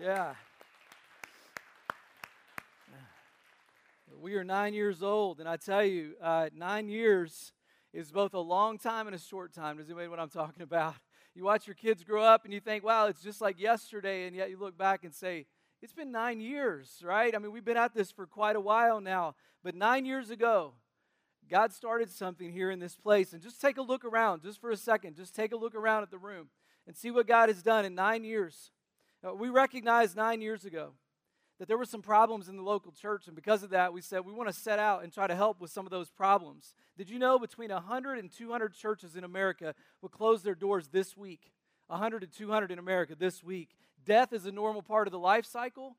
Yeah. We are nine years old, and I tell you, uh, nine years is both a long time and a short time. Does anybody know what I'm talking about? You watch your kids grow up, and you think, wow, it's just like yesterday, and yet you look back and say, it's been nine years, right? I mean, we've been at this for quite a while now, but nine years ago, God started something here in this place. And just take a look around, just for a second. Just take a look around at the room and see what God has done in nine years. Uh, we recognized nine years ago that there were some problems in the local church, and because of that, we said we want to set out and try to help with some of those problems. Did you know between 100 and 200 churches in America will close their doors this week? 100 to 200 in America this week. Death is a normal part of the life cycle,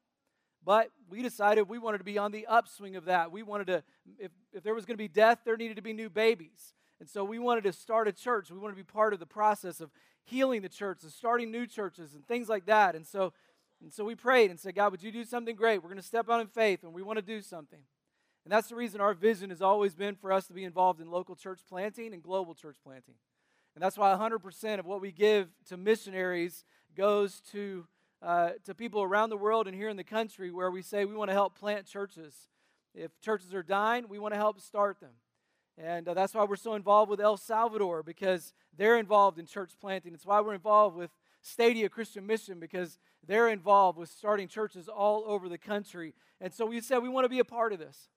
but we decided we wanted to be on the upswing of that. We wanted to, if, if there was going to be death, there needed to be new babies. And so we wanted to start a church. We wanted to be part of the process of healing the church and starting new churches and things like that. And so, and so we prayed and said, God, would you do something great? We're going to step out in faith and we want to do something. And that's the reason our vision has always been for us to be involved in local church planting and global church planting. And that's why 100% of what we give to missionaries goes to, uh, to people around the world and here in the country where we say we want to help plant churches. If churches are dying, we want to help start them. And uh, that's why we're so involved with El Salvador because they're involved in church planting. It's why we're involved with Stadia Christian Mission because they're involved with starting churches all over the country. And so we said we want to be a part of this.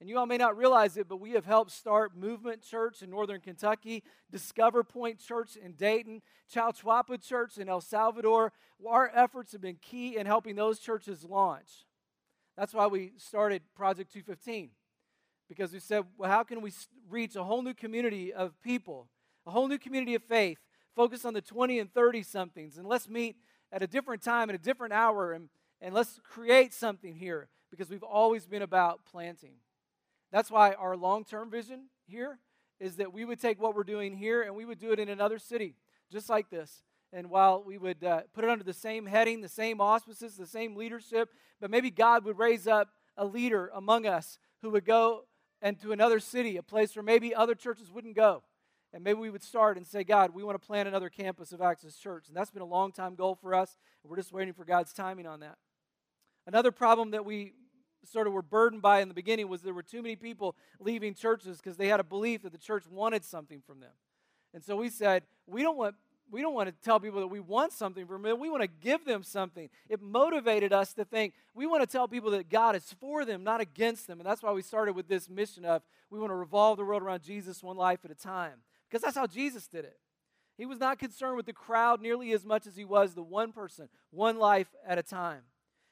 And you all may not realize it, but we have helped start Movement Church in Northern Kentucky, Discover Point Church in Dayton, Chalchuapa Church in El Salvador. Our efforts have been key in helping those churches launch. That's why we started Project 215 because we said, well, how can we reach a whole new community of people, a whole new community of faith, focus on the 20 and 30 somethings, and let's meet at a different time, at a different hour, and, and let's create something here because we've always been about planting. That's why our long term vision here is that we would take what we're doing here and we would do it in another city, just like this. And while we would uh, put it under the same heading, the same auspices, the same leadership, but maybe God would raise up a leader among us who would go and to another city, a place where maybe other churches wouldn't go. And maybe we would start and say, God, we want to plant another campus of Access Church. And that's been a long time goal for us. We're just waiting for God's timing on that. Another problem that we sort of were burdened by in the beginning was there were too many people leaving churches because they had a belief that the church wanted something from them. And so we said, we don't want we don't want to tell people that we want something from them. We want to give them something. It motivated us to think we want to tell people that God is for them, not against them. And that's why we started with this mission of we want to revolve the world around Jesus one life at a time. Because that's how Jesus did it. He was not concerned with the crowd nearly as much as he was the one person, one life at a time.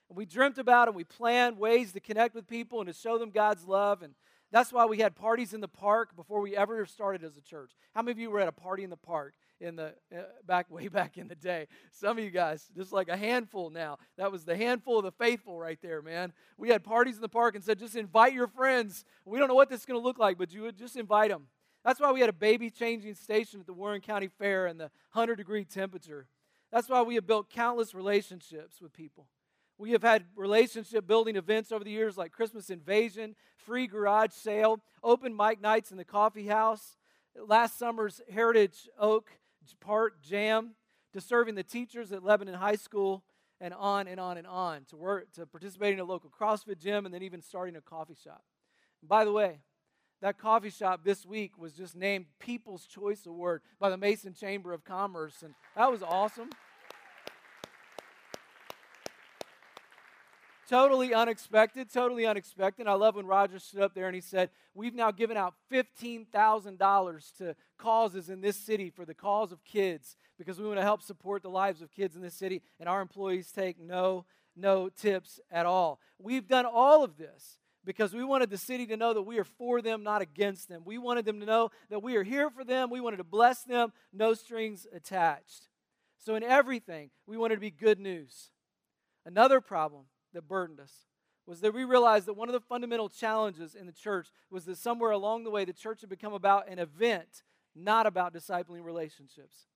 And we dreamt about and we planned ways to connect with people and to show them God's love. And that's why we had parties in the park before we ever started as a church. How many of you were at a party in the park? In the uh, back way back in the day. Some of you guys, just like a handful now. That was the handful of the faithful right there, man. We had parties in the park and said, just invite your friends. We don't know what this is going to look like, but you would just invite them. That's why we had a baby changing station at the Warren County Fair and the 100 degree temperature. That's why we have built countless relationships with people. We have had relationship building events over the years like Christmas Invasion, free garage sale, open mic nights in the coffee house, last summer's Heritage Oak Park Jam, to serving the teachers at Lebanon High School, and on and on and on, to work to participating in a local CrossFit gym, and then even starting a coffee shop. And by the way, that coffee shop this week was just named People's Choice Award by the Mason Chamber of Commerce, and that was awesome. Totally unexpected, totally unexpected. I love when Roger stood up there and he said, We've now given out $15,000 to causes in this city for the cause of kids because we want to help support the lives of kids in this city, and our employees take no, no tips at all. We've done all of this because we wanted the city to know that we are for them, not against them. We wanted them to know that we are here for them. We wanted to bless them, no strings attached. So, in everything, we wanted to be good news. Another problem that burdened us was that we realized that one of the fundamental challenges in the church was that somewhere along the way the church had become about an event, not about discipling relationships.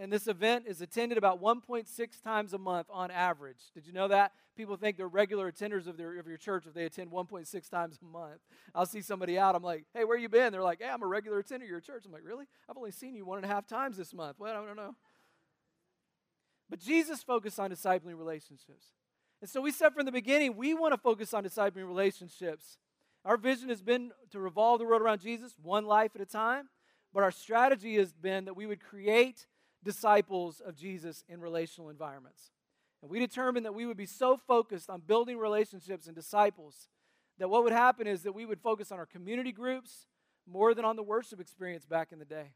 And this event is attended about 1.6 times a month on average. Did you know that? People think they're regular attenders of, their, of your church if they attend 1.6 times a month. I'll see somebody out, I'm like, hey, where you been? They're like, hey, I'm a regular attender of your church. I'm like, really? I've only seen you one and a half times this month. Well, I don't know. But Jesus focused on discipling relationships. And so we said from the beginning, we want to focus on discipling relationships. Our vision has been to revolve the world around Jesus, one life at a time. But our strategy has been that we would create disciples of Jesus in relational environments. And we determined that we would be so focused on building relationships and disciples that what would happen is that we would focus on our community groups more than on the worship experience back in the day.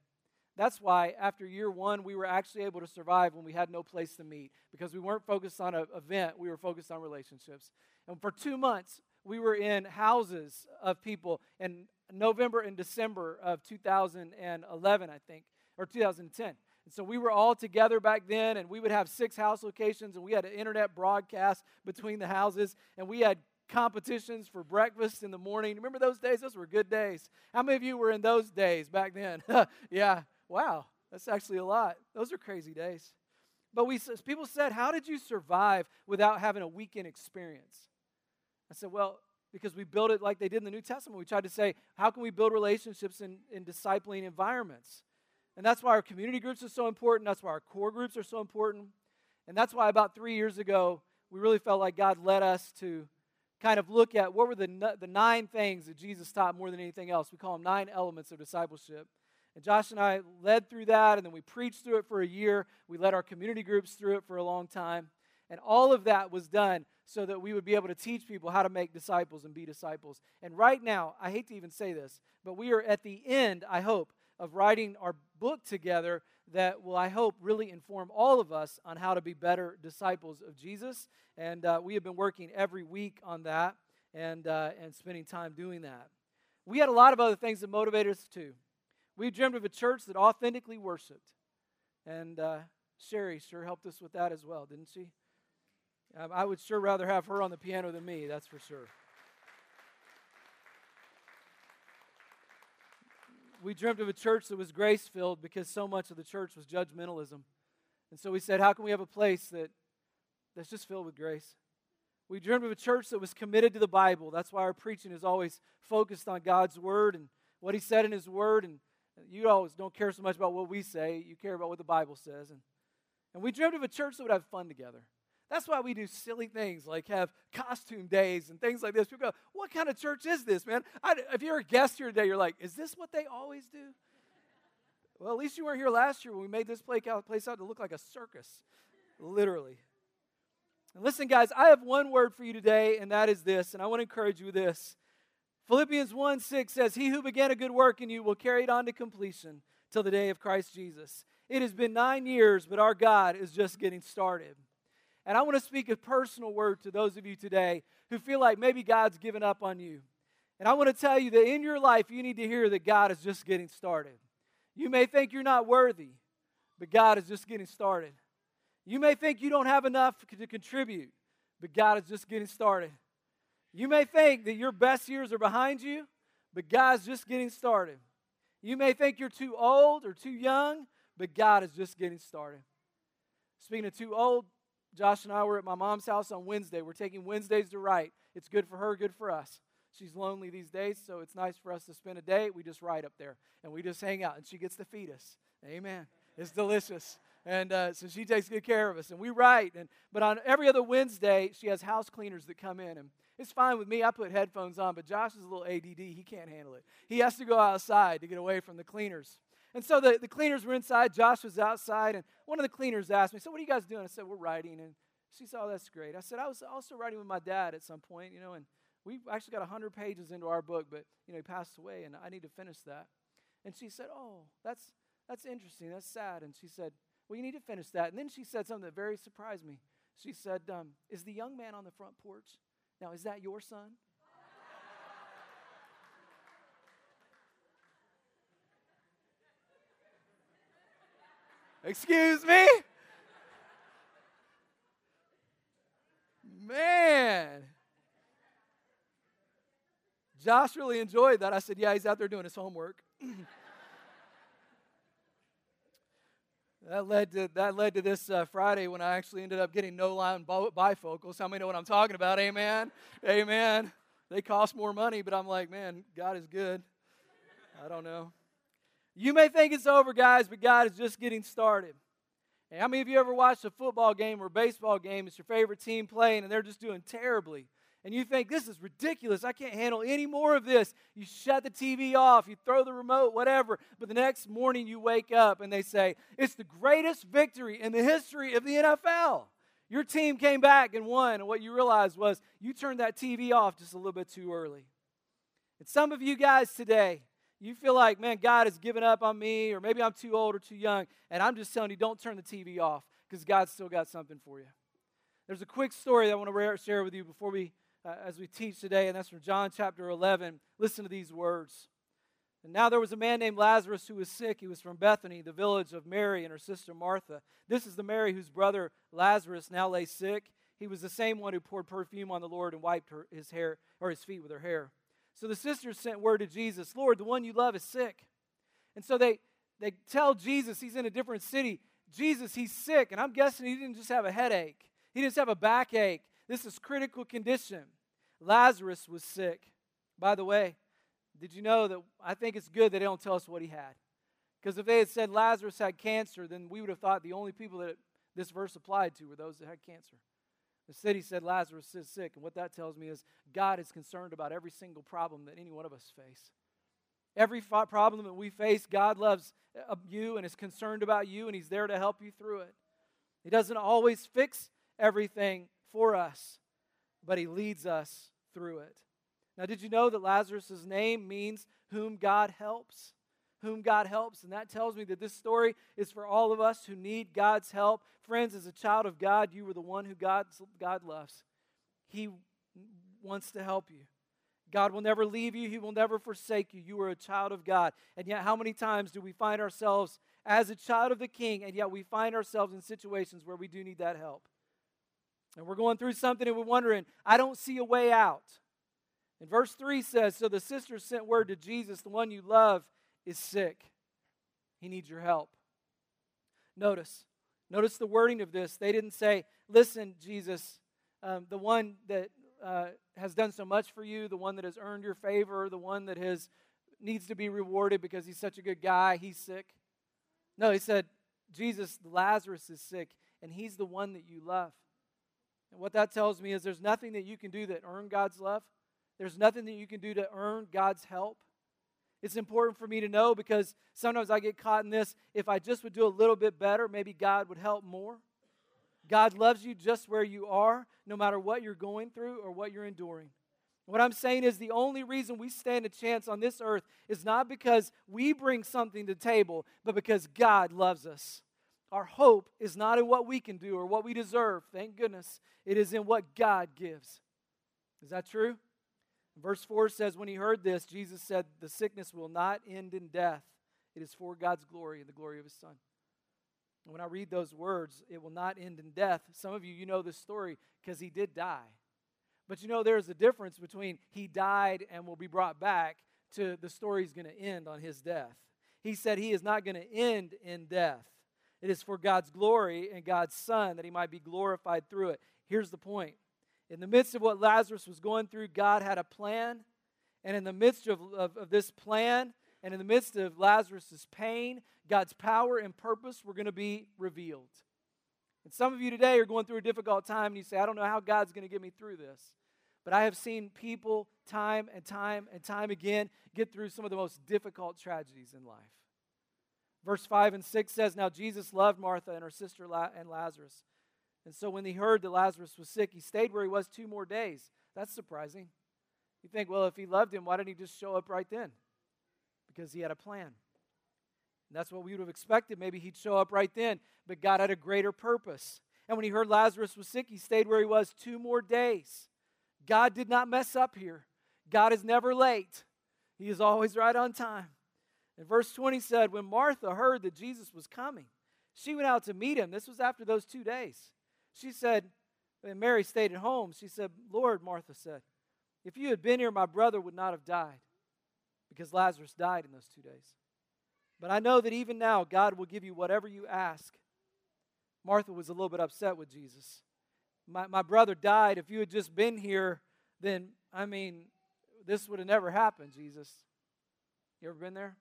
That's why after year one, we were actually able to survive when we had no place to meet because we weren't focused on an event, we were focused on relationships. And for two months, we were in houses of people in November and December of 2011, I think, or 2010. And so we were all together back then, and we would have six house locations, and we had an internet broadcast between the houses, and we had competitions for breakfast in the morning. Remember those days? Those were good days. How many of you were in those days back then? yeah, wow, that's actually a lot. Those are crazy days. But we, people said, How did you survive without having a weekend experience? I said, Well, because we built it like they did in the New Testament. We tried to say, How can we build relationships in, in discipling environments? And that's why our community groups are so important. That's why our core groups are so important. And that's why about three years ago, we really felt like God led us to kind of look at what were the, the nine things that Jesus taught more than anything else. We call them nine elements of discipleship. And Josh and I led through that, and then we preached through it for a year. We led our community groups through it for a long time. And all of that was done so that we would be able to teach people how to make disciples and be disciples. And right now, I hate to even say this, but we are at the end, I hope, of writing our book together that will, I hope, really inform all of us on how to be better disciples of Jesus. And uh, we have been working every week on that and, uh, and spending time doing that. We had a lot of other things that motivated us too. We dreamed of a church that authentically worshiped. And uh, Sherry sure helped us with that as well, didn't she? Um, I would sure rather have her on the piano than me, that's for sure. we dreamt of a church that was grace filled because so much of the church was judgmentalism. And so we said, how can we have a place that, that's just filled with grace? We dreamed of a church that was committed to the Bible. That's why our preaching is always focused on God's Word and what He said in His Word. And you always don't care so much about what we say, you care about what the Bible says. And, and we dreamed of a church that would have fun together. That's why we do silly things like have costume days and things like this. People go, What kind of church is this, man? I, if you're a guest here today, you're like, Is this what they always do? Well, at least you weren't here last year when we made this place out to look like a circus, literally. And listen, guys, I have one word for you today, and that is this, and I want to encourage you with this. Philippians 1 6 says, He who began a good work in you will carry it on to completion till the day of Christ Jesus. It has been nine years, but our God is just getting started. And I want to speak a personal word to those of you today who feel like maybe God's given up on you. And I want to tell you that in your life, you need to hear that God is just getting started. You may think you're not worthy, but God is just getting started. You may think you don't have enough to contribute, but God is just getting started. You may think that your best years are behind you, but God's just getting started. You may think you're too old or too young, but God is just getting started. Speaking of too old, Josh and I were at my mom's house on Wednesday. We're taking Wednesdays to write. It's good for her, good for us. She's lonely these days, so it's nice for us to spend a day. We just write up there and we just hang out, and she gets to feed us. Amen. It's delicious. And uh, so she takes good care of us, and we write. And but on every other Wednesday, she has house cleaners that come in, and it's fine with me. I put headphones on, but Josh is a little ADD. He can't handle it. He has to go outside to get away from the cleaners. And so the, the cleaners were inside, Josh was outside, and one of the cleaners asked me, So, what are you guys doing? I said, We're writing. And she said, Oh, that's great. I said, I was also writing with my dad at some point, you know, and we actually got 100 pages into our book, but, you know, he passed away, and I need to finish that. And she said, Oh, that's, that's interesting. That's sad. And she said, Well, you need to finish that. And then she said something that very surprised me. She said, um, Is the young man on the front porch? Now, is that your son? Excuse me? Man. Josh really enjoyed that. I said, Yeah, he's out there doing his homework. that led to that led to this uh, Friday when I actually ended up getting no line bifocals. How many know what I'm talking about? Amen. Amen. They cost more money, but I'm like, man, God is good. I don't know. You may think it's over, guys, but God is just getting started. Hey, how many of you ever watched a football game or baseball game? It's your favorite team playing and they're just doing terribly. And you think, this is ridiculous. I can't handle any more of this. You shut the TV off, you throw the remote, whatever. But the next morning you wake up and they say, it's the greatest victory in the history of the NFL. Your team came back and won. And what you realized was you turned that TV off just a little bit too early. And some of you guys today, you feel like, man, God has given up on me, or maybe I'm too old or too young, and I'm just telling you, don't turn the TV off because God's still got something for you. There's a quick story that I want to share with you before we, uh, as we teach today, and that's from John chapter 11. Listen to these words. And now there was a man named Lazarus who was sick. He was from Bethany, the village of Mary and her sister Martha. This is the Mary whose brother Lazarus now lay sick. He was the same one who poured perfume on the Lord and wiped her, his hair or his feet with her hair. So the sisters sent word to Jesus, Lord, the one you love is sick. And so they, they tell Jesus he's in a different city. Jesus, he's sick. And I'm guessing he didn't just have a headache, he didn't just have a backache. This is critical condition. Lazarus was sick. By the way, did you know that I think it's good that they don't tell us what he had? Because if they had said Lazarus had cancer, then we would have thought the only people that this verse applied to were those that had cancer. The city said Lazarus is sick, and what that tells me is God is concerned about every single problem that any one of us face. Every problem that we face, God loves uh, you and is concerned about you, and He's there to help you through it. He doesn't always fix everything for us, but He leads us through it. Now, did you know that Lazarus' name means whom God helps? whom God helps. And that tells me that this story is for all of us who need God's help. Friends, as a child of God, you are the one who God, God loves. He wants to help you. God will never leave you, He will never forsake you. You are a child of God. And yet, how many times do we find ourselves as a child of the King, and yet we find ourselves in situations where we do need that help? And we're going through something and we're wondering, I don't see a way out. And verse 3 says So the sisters sent word to Jesus, the one you love is sick. He needs your help. Notice, notice the wording of this. They didn't say, Listen, Jesus, um, the one that uh, has done so much for you, the one that has earned your favor, the one that has needs to be rewarded because he's such a good guy, he's sick. No, he said, Jesus, Lazarus is sick, and he's the one that you love. And what that tells me is there's nothing that you can do that earn God's love. There's nothing that you can do to earn God's help. It's important for me to know because sometimes I get caught in this. If I just would do a little bit better, maybe God would help more. God loves you just where you are, no matter what you're going through or what you're enduring. What I'm saying is the only reason we stand a chance on this earth is not because we bring something to the table, but because God loves us. Our hope is not in what we can do or what we deserve, thank goodness. It is in what God gives. Is that true? Verse 4 says, When he heard this, Jesus said, The sickness will not end in death. It is for God's glory and the glory of his Son. And when I read those words, it will not end in death. Some of you, you know this story because he did die. But you know, there's a difference between he died and will be brought back to the story is going to end on his death. He said he is not going to end in death. It is for God's glory and God's Son that he might be glorified through it. Here's the point in the midst of what Lazarus was going through, God had a plan. And in the midst of, of, of this plan, and in the midst of Lazarus' pain, God's power and purpose were going to be revealed. And some of you today are going through a difficult time and you say, I don't know how God's going to get me through this. But I have seen people time and time and time again get through some of the most difficult tragedies in life. Verse 5 and 6 says, Now Jesus loved Martha and her sister and Lazarus. And so when he heard that Lazarus was sick, he stayed where he was two more days. That's surprising. You think, well, if he loved him, why didn't he just show up right then? Because he had a plan. And that's what we would have expected. Maybe he'd show up right then, but God had a greater purpose. And when he heard Lazarus was sick, he stayed where he was two more days. God did not mess up here. God is never late, He is always right on time. And verse 20 said, When Martha heard that Jesus was coming, she went out to meet him. This was after those two days. She said, and Mary stayed at home. She said, Lord, Martha said, if you had been here, my brother would not have died because Lazarus died in those two days. But I know that even now, God will give you whatever you ask. Martha was a little bit upset with Jesus. My, my brother died. If you had just been here, then, I mean, this would have never happened, Jesus. You ever been there?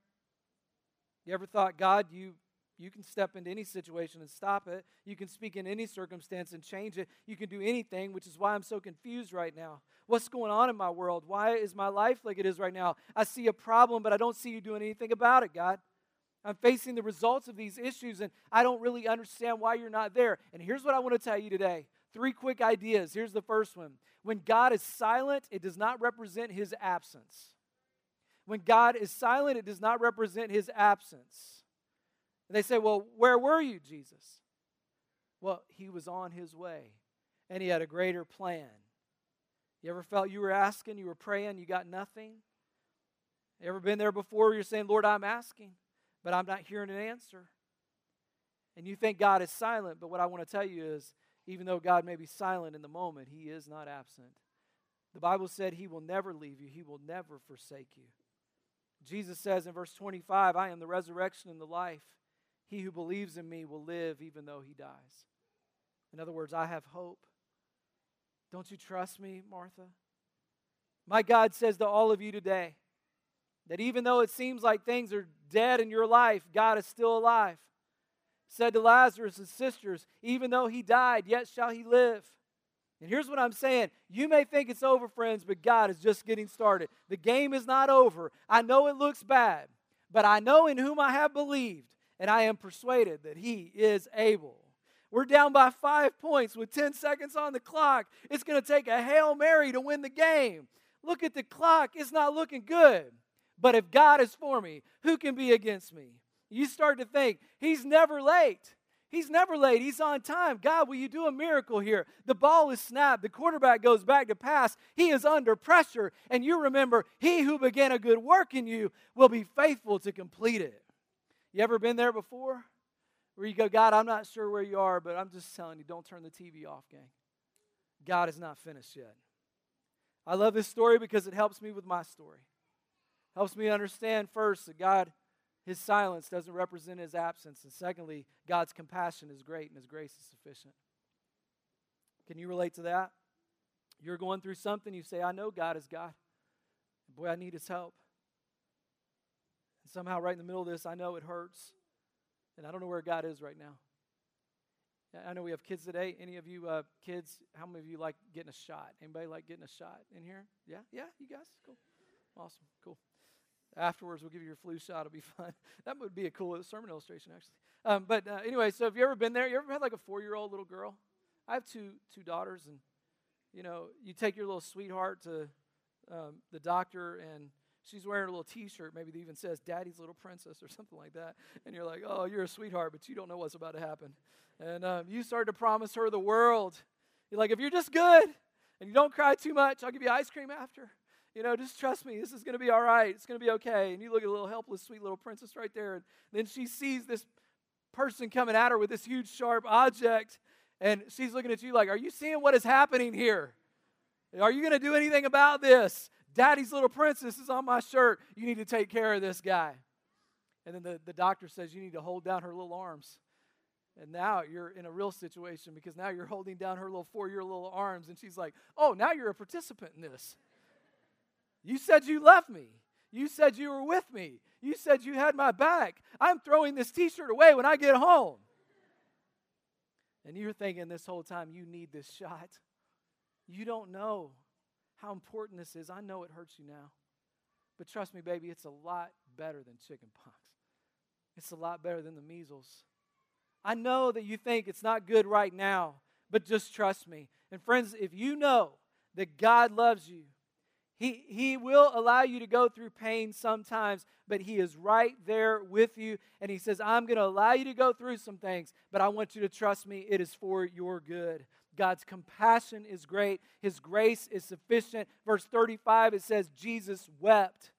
You ever thought, God, you, You can step into any situation and stop it. You can speak in any circumstance and change it. You can do anything, which is why I'm so confused right now. What's going on in my world? Why is my life like it is right now? I see a problem, but I don't see you doing anything about it, God. I'm facing the results of these issues, and I don't really understand why you're not there. And here's what I want to tell you today three quick ideas. Here's the first one When God is silent, it does not represent his absence. When God is silent, it does not represent his absence. And they say, Well, where were you, Jesus? Well, he was on his way, and he had a greater plan. You ever felt you were asking, you were praying, you got nothing? You ever been there before you're saying, Lord, I'm asking, but I'm not hearing an answer? And you think God is silent, but what I want to tell you is, even though God may be silent in the moment, he is not absent. The Bible said he will never leave you, he will never forsake you. Jesus says in verse 25, I am the resurrection and the life. He who believes in me will live even though he dies. In other words, I have hope. Don't you trust me, Martha? My God says to all of you today that even though it seems like things are dead in your life, God is still alive. Said to Lazarus' and sisters, even though he died, yet shall he live. And here's what I'm saying. You may think it's over, friends, but God is just getting started. The game is not over. I know it looks bad, but I know in whom I have believed and I am persuaded that he is able. We're down by five points with 10 seconds on the clock. It's going to take a Hail Mary to win the game. Look at the clock, it's not looking good. But if God is for me, who can be against me? You start to think, He's never late. He's never late. He's on time. God, will you do a miracle here? The ball is snapped. The quarterback goes back to pass. He is under pressure. And you remember, He who began a good work in you will be faithful to complete it. You ever been there before? Where you go, God, I'm not sure where you are, but I'm just telling you, don't turn the TV off, gang. God is not finished yet. I love this story because it helps me with my story. Helps me understand first that God, his silence doesn't represent his absence. And secondly, God's compassion is great and his grace is sufficient. Can you relate to that? You're going through something, you say, I know God is God. Boy, I need his help And somehow, right in the middle of this, I know it hurts. And I don't know where God is right now. I know we have kids today. Any of you uh, kids, how many of you like getting a shot? Anybody like getting a shot in here? Yeah? Yeah? You guys? Cool. Awesome. Cool. Afterwards, we'll give you your flu shot. It'll be fun. that would be a cool sermon illustration, actually. Um, but uh, anyway, so have you ever been there? You ever had like a four year old little girl? I have two, two daughters, and you know, you take your little sweetheart to um, the doctor, and She's wearing a little t shirt, maybe that even says Daddy's Little Princess or something like that. And you're like, oh, you're a sweetheart, but you don't know what's about to happen. And um, you start to promise her the world. You're like, if you're just good and you don't cry too much, I'll give you ice cream after. You know, just trust me, this is going to be all right. It's going to be okay. And you look at a little helpless, sweet little princess right there. And then she sees this person coming at her with this huge, sharp object. And she's looking at you like, Are you seeing what is happening here? Are you going to do anything about this? Daddy's little princess is on my shirt. You need to take care of this guy. And then the, the doctor says you need to hold down her little arms. And now you're in a real situation because now you're holding down her little four year little arms. And she's like, oh, now you're a participant in this. You said you left me. You said you were with me. You said you had my back. I'm throwing this t shirt away when I get home. And you're thinking this whole time, you need this shot. You don't know how important this is. I know it hurts you now. But trust me, baby, it's a lot better than chicken pox. It's a lot better than the measles. I know that you think it's not good right now, but just trust me. And friends, if you know that God loves you, he, he will allow you to go through pain sometimes, but He is right there with you. And He says, I'm going to allow you to go through some things, but I want you to trust me. It is for your good. God's compassion is great, His grace is sufficient. Verse 35, it says, Jesus wept.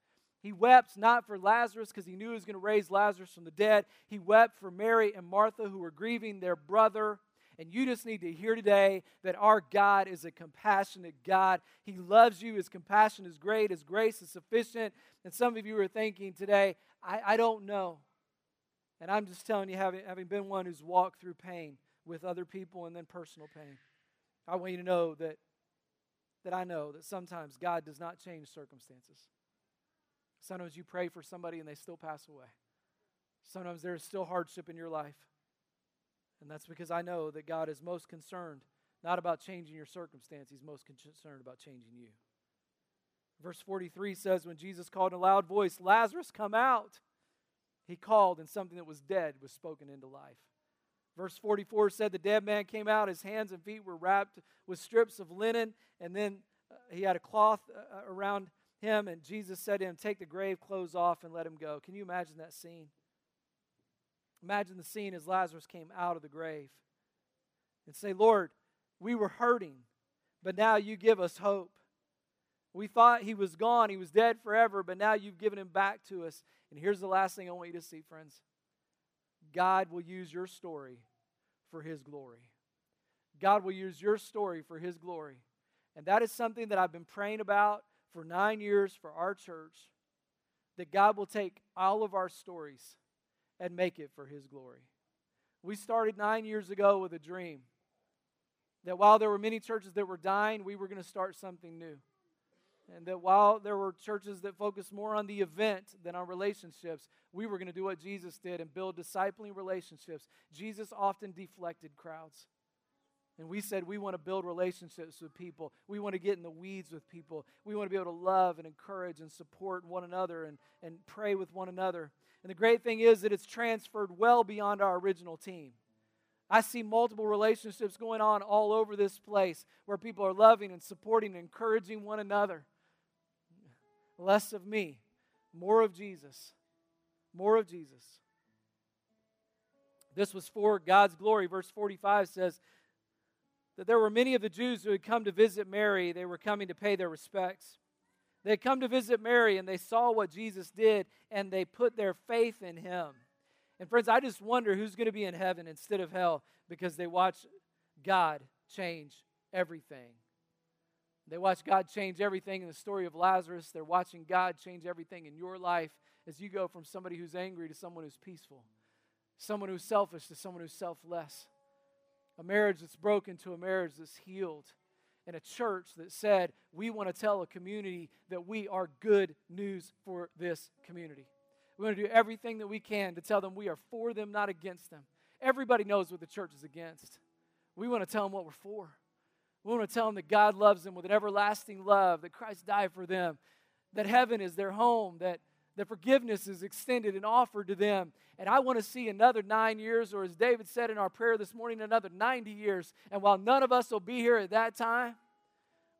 He wept not for Lazarus because he knew he was going to raise Lazarus from the dead. He wept for Mary and Martha who were grieving their brother. And you just need to hear today that our God is a compassionate God. He loves you. His compassion is great. His grace is sufficient. And some of you are thinking today, I, I don't know. And I'm just telling you, having, having been one who's walked through pain, with other people and then personal pain. I want you to know that, that I know that sometimes God does not change circumstances. Sometimes you pray for somebody and they still pass away. Sometimes there is still hardship in your life. And that's because I know that God is most concerned not about changing your circumstance, He's most concerned about changing you. Verse 43 says, When Jesus called in a loud voice, Lazarus, come out. He called, and something that was dead was spoken into life. Verse 44 said, The dead man came out, his hands and feet were wrapped with strips of linen, and then uh, he had a cloth uh, uh, around him, and Jesus said to him, Take the grave clothes off and let him go. Can you imagine that scene? Imagine the scene as Lazarus came out of the grave and say, Lord, we were hurting, but now you give us hope. We thought he was gone, he was dead forever, but now you've given him back to us. And here's the last thing I want you to see, friends God will use your story for his glory. God will use your story for his glory. And that is something that I've been praying about for nine years for our church that God will take all of our stories and make it for his glory. We started nine years ago with a dream that while there were many churches that were dying, we were going to start something new. And that while there were churches that focused more on the event than on relationships, we were going to do what Jesus did and build discipling relationships. Jesus often deflected crowds. And we said we want to build relationships with people. We want to get in the weeds with people. We want to be able to love and encourage and support one another and, and pray with one another. And the great thing is that it's transferred well beyond our original team. I see multiple relationships going on all over this place where people are loving and supporting and encouraging one another. Less of me, more of Jesus. More of Jesus. This was for God's glory. Verse 45 says that there were many of the Jews who had come to visit Mary. They were coming to pay their respects. They had come to visit Mary and they saw what Jesus did and they put their faith in him. And friends, I just wonder who's going to be in heaven instead of hell because they watch God change everything. They watch God change everything in the story of Lazarus. They're watching God change everything in your life as you go from somebody who's angry to someone who's peaceful, someone who's selfish to someone who's selfless, a marriage that's broken to a marriage that's healed, and a church that said, We want to tell a community that we are good news for this community. We want to do everything that we can to tell them we are for them, not against them. Everybody knows what the church is against. We want to tell them what we're for. We want to tell them that God loves them with an everlasting love, that Christ died for them, that heaven is their home, that, that forgiveness is extended and offered to them. And I want to see another nine years, or as David said in our prayer this morning, another 90 years. And while none of us will be here at that time,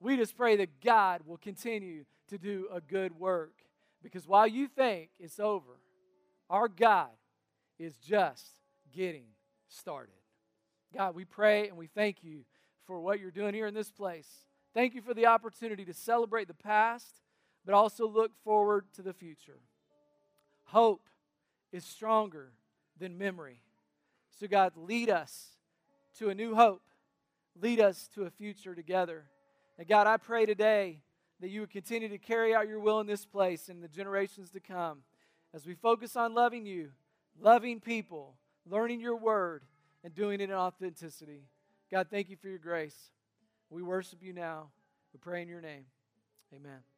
we just pray that God will continue to do a good work because while you think it's over, our God is just getting started. God, we pray and we thank you for what you're doing here in this place. Thank you for the opportunity to celebrate the past, but also look forward to the future. Hope is stronger than memory. So, God, lead us to a new hope, lead us to a future together. And, God, I pray today that you would continue to carry out your will in this place in the generations to come as we focus on loving you, loving people, learning your word, and doing it in authenticity. God, thank you for your grace. We worship you now. We pray in your name. Amen.